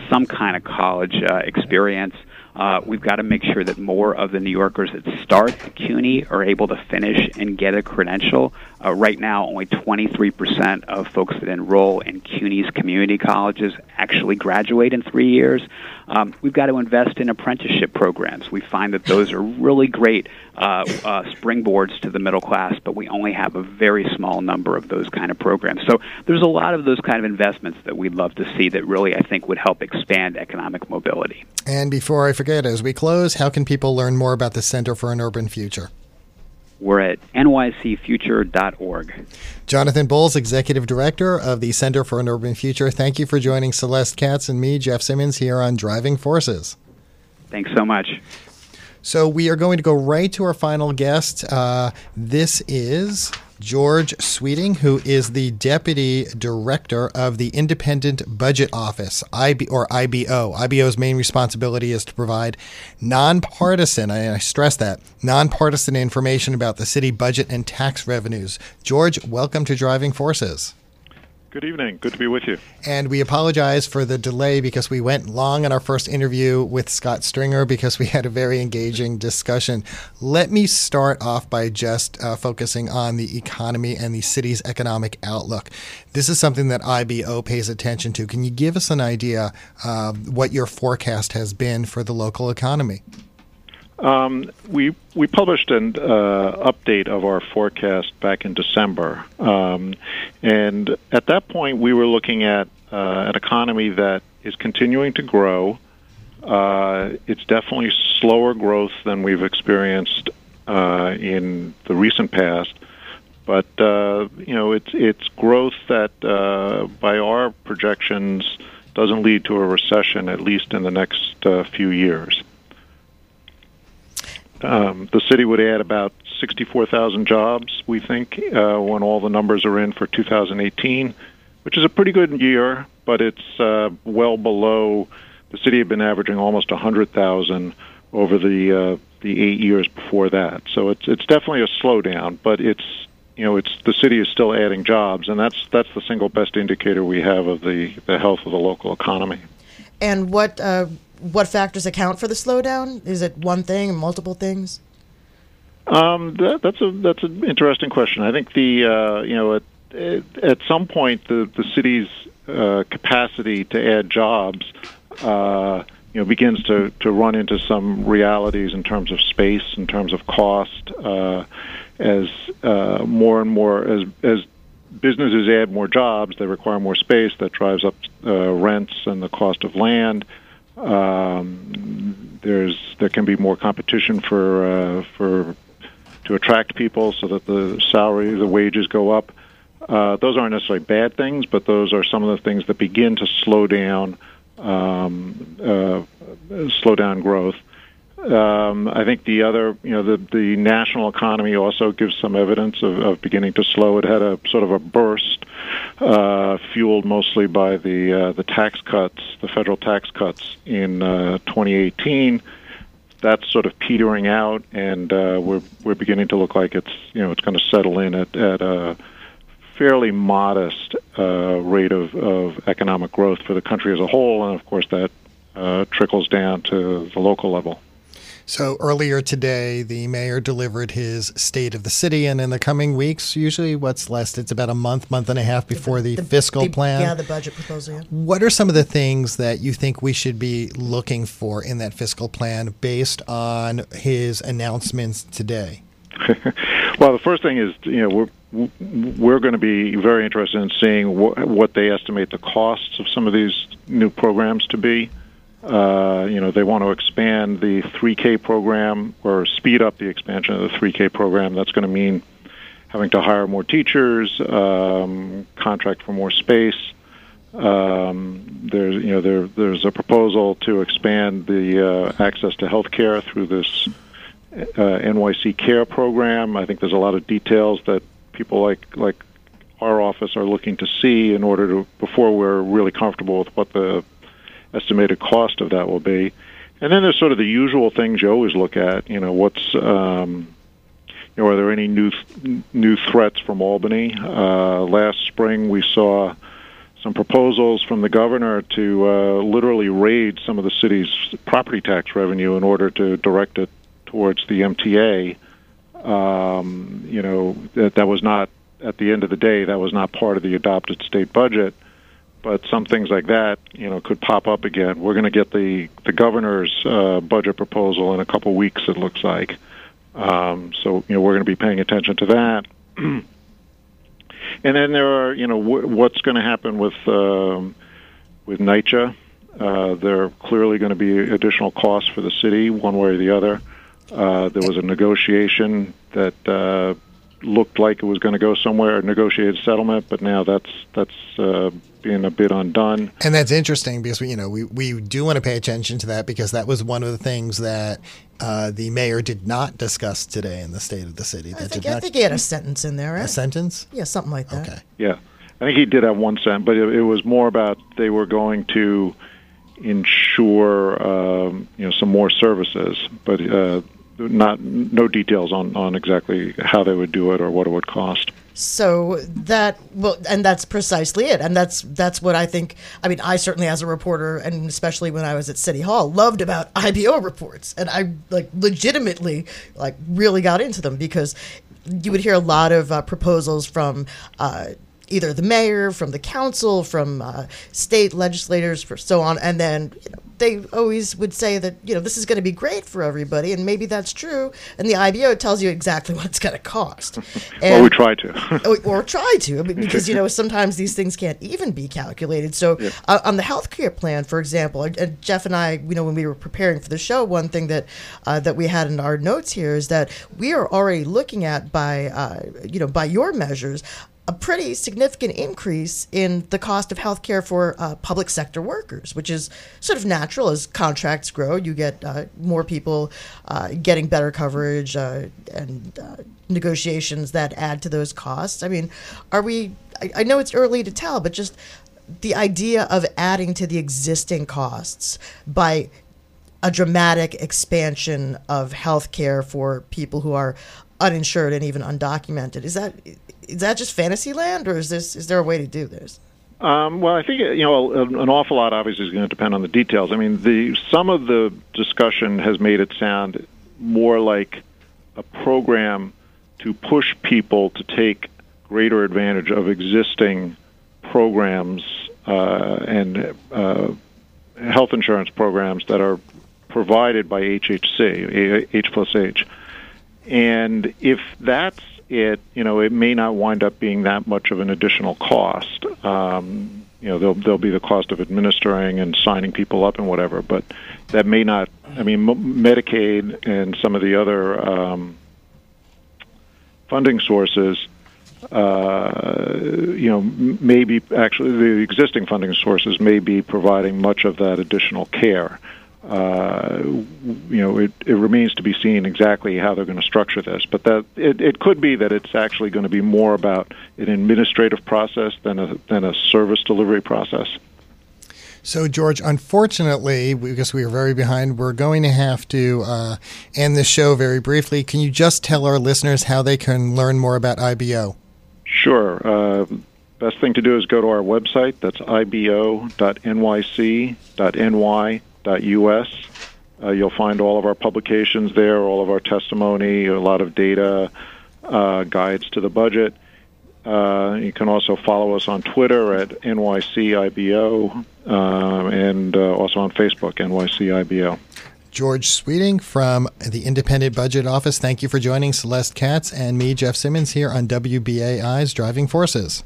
Speaker 5: some kind of college uh, experience. Uh, we've got to make sure that more of the New Yorkers that start CUNY are able to finish and get a credential. Uh, right now, only 23% of folks that enroll in CUNY's community colleges actually graduate in three years. Um, we've got to invest in apprenticeship programs. We find that those are really great uh, uh, springboards to the middle class, but we only have a very small number of those kind of programs. So there's a lot of those kind of investments that we'd love to see that really, I think, would help expand economic mobility.
Speaker 3: And before I forget, as we close, how can people learn more about the Center for an Urban Future?
Speaker 5: We're at nycfuture.org.
Speaker 3: Jonathan Bowles, Executive Director of the Center for an Urban Future. Thank you for joining Celeste Katz and me, Jeff Simmons, here on Driving Forces.
Speaker 5: Thanks so much.
Speaker 3: So we are going to go right to our final guest. Uh, this is George Sweeting, who is the Deputy Director of the Independent Budget Office, IB, or IBO. IBO's main responsibility is to provide nonpartisan, I, stress that, nonpartisan information about the city budget and tax revenues. George, welcome to Driving Forces.
Speaker 6: Good evening. Good to be with you.
Speaker 3: And we apologize for the delay because we went long in our first interview with Scott Stringer because we had a very engaging discussion. Let me start off by just uh, focusing on the economy and the city's economic outlook. This is something that IBO pays attention to. Can you give us an idea of what your forecast has been for the local economy?
Speaker 6: Um, we we published an uh, update of our forecast back in December, um, and at that point we were looking at uh, an economy that is continuing to grow. Uh, it's definitely slower growth than we've experienced uh, in the recent past, but uh, you know it's it's growth that, uh, by our projections, doesn't lead to a recession at least in the next few years. Um, the city would add about 64,000 jobs, we think, uh, when all the numbers are in for 2018, which is a pretty good year, but it's uh, well below. The city had been averaging almost 100,000 over the uh, the eight years before that. So it's it's definitely a slowdown, but it's you know it's the city is still adding jobs, and that's that's the single best indicator we have of the the health of the local economy.
Speaker 2: And what uh, what factors account for the slowdown? Is it one thing, multiple things?
Speaker 6: Um, that, that's a that's an interesting question. I think the uh, you know at, at some point the the city's uh, capacity to add jobs uh, you know begins to to run into some realities in terms of space, in terms of cost, uh, as uh, more and more as as businesses add more jobs, they require more space. That drives up uh, rents and the cost of land. Um, there's there can be more competition for uh, for to attract people so that the salary, the wages go up. Uh, those aren't necessarily bad things, but those are some of the things that begin to slow down um, uh, slow down growth. Um, I think the other, you know, the the national economy also gives some evidence of, of beginning to slow. It had a sort of a burst, uh, fueled mostly by the uh, the tax cuts, the federal tax cuts in uh, 2018. That's sort of petering out, and uh, we're we're beginning to look like it's you know it's going to settle in at at a fairly modest uh, rate of, of economic growth for the country as a whole, and of course that uh, trickles down to the local level.
Speaker 3: So earlier today, the mayor delivered his state of the city, and in the coming weeks, usually what's left, it's about a month, month and a half before the, the fiscal
Speaker 2: the,
Speaker 3: plan.
Speaker 2: Yeah, the budget proposal. Yeah.
Speaker 3: What are some of the things that you think we should be looking for in that fiscal plan based on his announcements today?
Speaker 6: well, the first thing is, you know, we're we're going to be very interested in seeing wh- what they estimate the costs of some of these new programs to be. Uh, you know, they want to expand the 3K program or speed up the expansion of the 3K program. That's going to mean having to hire more teachers, um, contract for more space. Um, there's, you know, there, there's a proposal to expand the uh, access to health care through this uh, NYC Care program. I think there's a lot of details that people like like our office are looking to see in order to before we're really comfortable with what the estimated cost of that will be. And then there's sort of the usual things you always look at. You know, what's um, you know, are there any new new threats from Albany? Uh, last spring, we saw some proposals from the governor to uh, literally raid some of the city's property tax revenue in order to direct it towards the MTA. Um, you know, that that was not at the end of the day that was not part of the adopted state budget but some things like that, you know, could pop up again. We're going to get the the governor's uh, budget proposal in a couple weeks. It looks like. Um, so you know, we're going to be paying attention to that. and then there are, you know, w- what's going to happen with um, with NYCHA. Uh, there are clearly going to be additional costs for the city, one way or the other. Uh, there was a negotiation that uh, looked like it was going to go somewhere, a negotiated settlement, but now that's that's uh, being a bit undone.
Speaker 3: And that's interesting because we, you know, we, we do want to pay attention to that because that was one of the things that uh, the mayor did not discuss today in the state of the city.
Speaker 2: I
Speaker 3: That
Speaker 2: think,
Speaker 3: did
Speaker 2: I
Speaker 3: not
Speaker 2: think he had a sentence in there, right?
Speaker 3: a sentence.
Speaker 2: yeah, something like that.
Speaker 3: Okay.
Speaker 6: Yeah, I think he did have one sentence, but it, it was more about they were going to ensure um, you know some more services, but uh, not no details on on exactly how they would do it or what it would cost.
Speaker 2: So that well, and that's precisely it, and that's that's what I think. I mean, I certainly, as a reporter, and especially when I was at City Hall, loved about IBO reports, and I like legitimately like really got into them because you would hear a lot of uh, proposals from. Uh, Either the mayor, from the council, from uh, state legislators, for so on, and then you know, they always would say that you know this is going to be great for everybody, and maybe that's true. And the IBO tells you exactly what it's going to cost.
Speaker 6: well, we try to.
Speaker 2: or, or try to because you know sometimes these things can't even be calculated so uh, on the healthcare plan for example uh, jeff and i you know when we were preparing for the show one thing that uh, that we had in our notes here is that we are already looking at by uh, you know by your measures a pretty significant increase in the cost of healthcare for uh, public sector workers, which is sort of natural as contracts grow. You get uh, more people uh, getting better coverage uh, and uh, negotiations that add to those costs. I mean, are we? I, I know it's early to tell, but just the idea of adding to the existing costs by a dramatic expansion of healthcare for people who are uninsured and even undocumented. Is that is that just fantasy land, or is this is there a way to do this?
Speaker 6: Um, well, I think you know an awful lot obviously is going to depend on the details. I mean, the some of the discussion has made it sound more like a program to push people to take greater advantage of existing programs uh, and uh, health insurance programs that are provided by HHC, H plus H. And if that's it, you know, it may not wind up being that much of an additional cost. Um, you know, there'll, there'll be the cost of administering and signing people up and whatever, but that may not. I mean, M- Medicaid and some of the other um, funding sources, uh, you know, maybe actually the existing funding sources may be providing much of that additional care uh, you know, it, it remains to be seen exactly how they're going to structure this. But that it, it could be that it's actually going to be more about an administrative process than a than a service delivery process.
Speaker 3: So, George, unfortunately, because we are very behind, we're going to have to uh, end the show very briefly. Can you just tell our listeners how they can learn more about IBO?
Speaker 6: Sure. Uh, best thing to do is go to our website. That's ibo.nyc.ny us. Uh, you'll find all of our publications there, all of our testimony, a lot of data, uh, guides to the budget. Uh, you can also follow us on Twitter at NYCIBO um, and uh, also on Facebook, NYCIBO.
Speaker 3: George Sweeting from the Independent Budget Office, thank you for joining Celeste Katz and me, Jeff Simmons, here on WBAI's Driving Forces.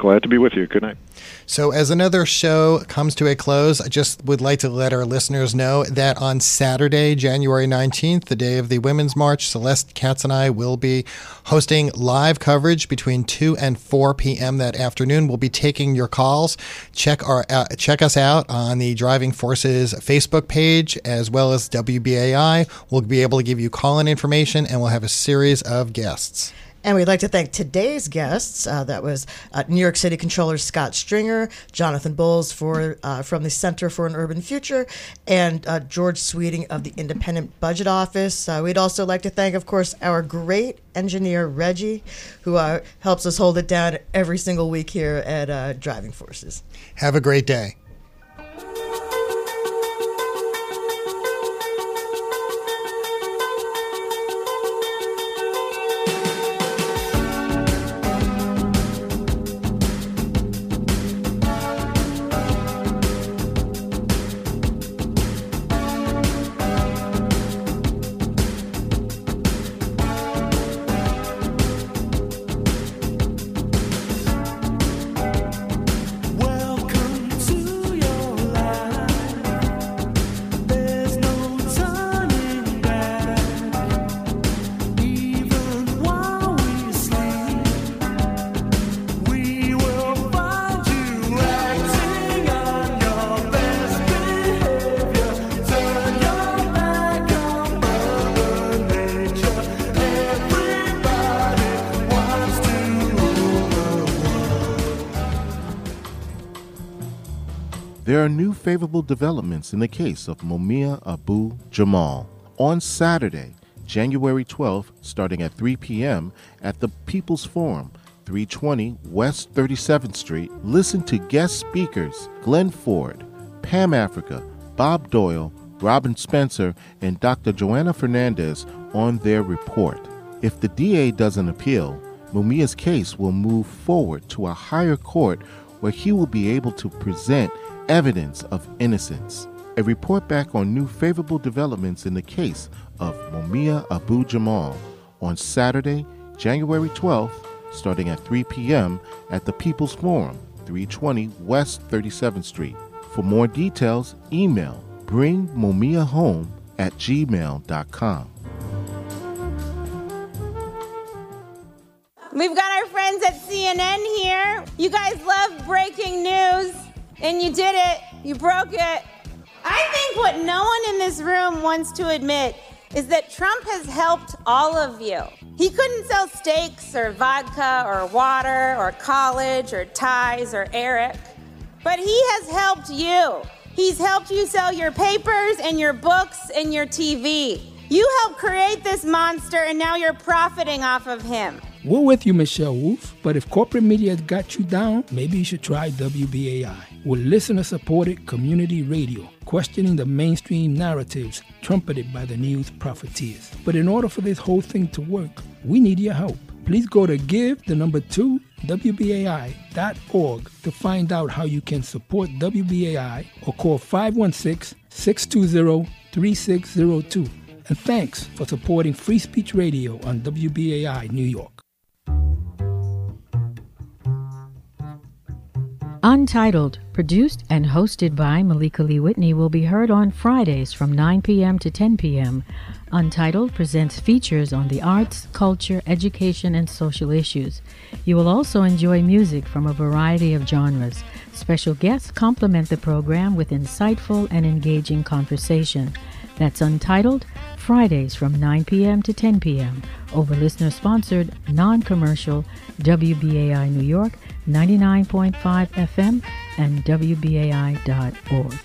Speaker 6: Glad to be with you. Good night.
Speaker 3: So, as another show comes to a close, I just would like to let our listeners know that on Saturday, January 19th, the day of the Women's March, Celeste Katz and I will be hosting live coverage between 2 and 4 p.m. that afternoon. We'll be taking your calls. Check our uh, check us out on the Driving Forces Facebook page as well as WBAI. We'll be able to give you call in information and we'll have a series of guests.
Speaker 2: And we'd like to thank today's guests. Uh, that was uh, New York City Controller Scott Stringer, Jonathan Bowles for uh, from the Center for an Urban Future, and uh, George Sweeting of the Independent Budget Office. Uh, we'd also like to thank, of course, our great engineer Reggie, who uh, helps us hold it down every single week here at Driving Forces.
Speaker 3: Have a great day.
Speaker 1: There are new favorable developments in the case of Mumia Abu Jamal. On Saturday, January 12th, starting at 3 p.m. at the People's Forum, 320 West 37th Street, listen to guest speakers Glen Ford, Pam Africa, Bob Doyle, Robin Spencer, and Dr. Johanna Fernandez on their report. If the DA doesn't appeal, Mumia's case will move forward to a higher court where he will be able to present evidence of innocence. A report back on new favorable developments in the case of Mumia Abu Jamal on Saturday, January 12th, starting at 3 p.m. at the People's Forum, 320 West 37th Street. For more details, email bringmumia at gmail.com.
Speaker 7: We've got our friends at CNN here. You guys love breaking news, and you did it. You broke it. I think what no one in this room wants to admit is that Trump has helped all of you. He couldn't sell steaks or vodka or water or college or ties or Eric, but he has helped you. He's helped you sell your papers and your books and your TV. You helped create this monster and now you're profiting off of him.
Speaker 8: We're with you, Michelle Wolf, but if corporate media has got you down, maybe you should try WBAI. We're listener supported community radio, questioning the mainstream narratives trumpeted by the news profiteers. But in order for this whole thing to work, we need your help. Please go to give the number two WBAI.org to find out how you can support WBAI or call 516 620 3602. And thanks for supporting Free Speech Radio on WBAI New York.
Speaker 9: Untitled, produced and hosted by Malika Lee Whitney, will be heard on Fridays from 9 p.m. to 10 p.m. Untitled presents features on the arts, culture, education, and social issues. You will also enjoy music from a variety of genres. Special guests complement the program with insightful and engaging conversation. That's Untitled, Fridays from 9 p.m. to 10 p.m. over listener sponsored, non commercial WBAI New York 99.5 FM and WBAI.org.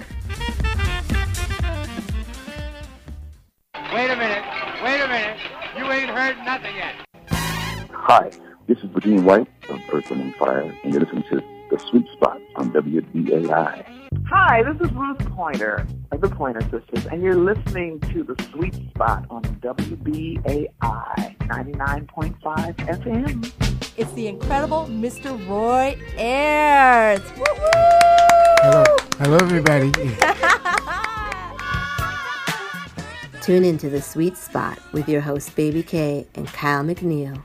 Speaker 10: Wait a minute. Wait a minute. You ain't heard nothing yet.
Speaker 11: Hi, this is Verdine White of Earth, Wind, and Fire, and you're listening to The Sweet Spot on WBAI.
Speaker 12: Hi, this is Ruth Pointer of the Pointer Sisters, and you're listening to The Sweet Spot on WBAI 99.5 FM.
Speaker 13: It's the incredible Mr. Roy Ayers.
Speaker 14: Hello, hello, everybody.
Speaker 15: Tune into The Sweet Spot with your hosts Baby K and Kyle McNeil.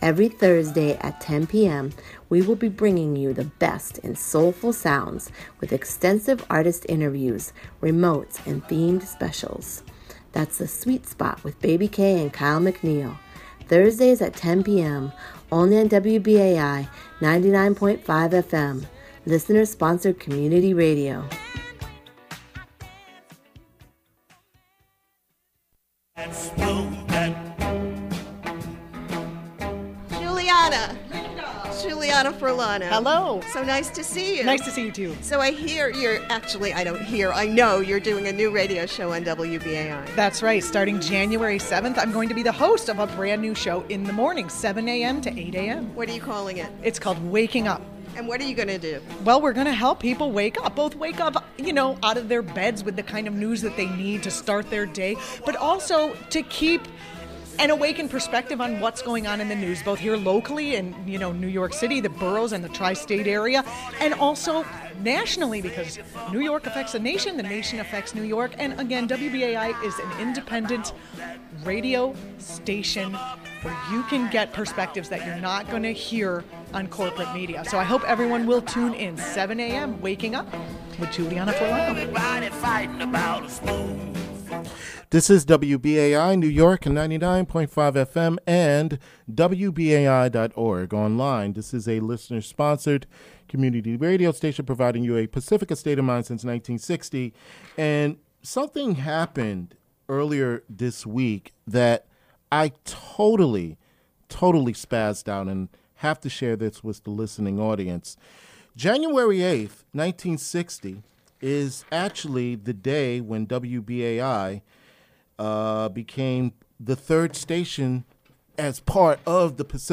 Speaker 15: Every Thursday at 10 p.m., we will be bringing you the best in soulful sounds with extensive artist interviews, remotes, and themed specials. That's The Sweet Spot with Baby K and Kyle McNeil. Thursdays at 10 p.m., only on WBAI 99.5 FM, listener sponsored community radio.
Speaker 16: Hello.
Speaker 17: So nice to see you.
Speaker 16: Nice to see you too.
Speaker 17: So I hear you're actually, I don't hear, I know you're doing a new radio show on WBAI.
Speaker 16: That's right. Starting January 7th, I'm going to be the host of a brand new show in the morning, 7 a.m. to 8 a.m.
Speaker 17: What are you calling it?
Speaker 16: It's called Waking Up.
Speaker 17: And what are you going to do?
Speaker 16: Well, we're going to help people wake up, both wake up, you know, out of their beds with the kind of news that they need to start their day, but also to keep an awakened perspective on what's going on in the news, both here locally in you know New York City, the boroughs, and the tri-state area, and also nationally because New York affects the nation, the nation affects New York, and again, WBAI is an independent radio station where you can get perspectives that you're not going to hear on corporate media. So I hope everyone will tune in 7 a.m. Waking Up with Juliana Furlano.
Speaker 1: This is WBAI New York 99.5 FM and WBAI.org online. This is a listener sponsored community radio station providing you a Pacifica state of mind since 1960. And something happened earlier this week that I totally, totally spazzed out and have to share this with the listening audience. January 8th, 1960, is actually the day when WBAI uh, became the third station as part of the Pacifica.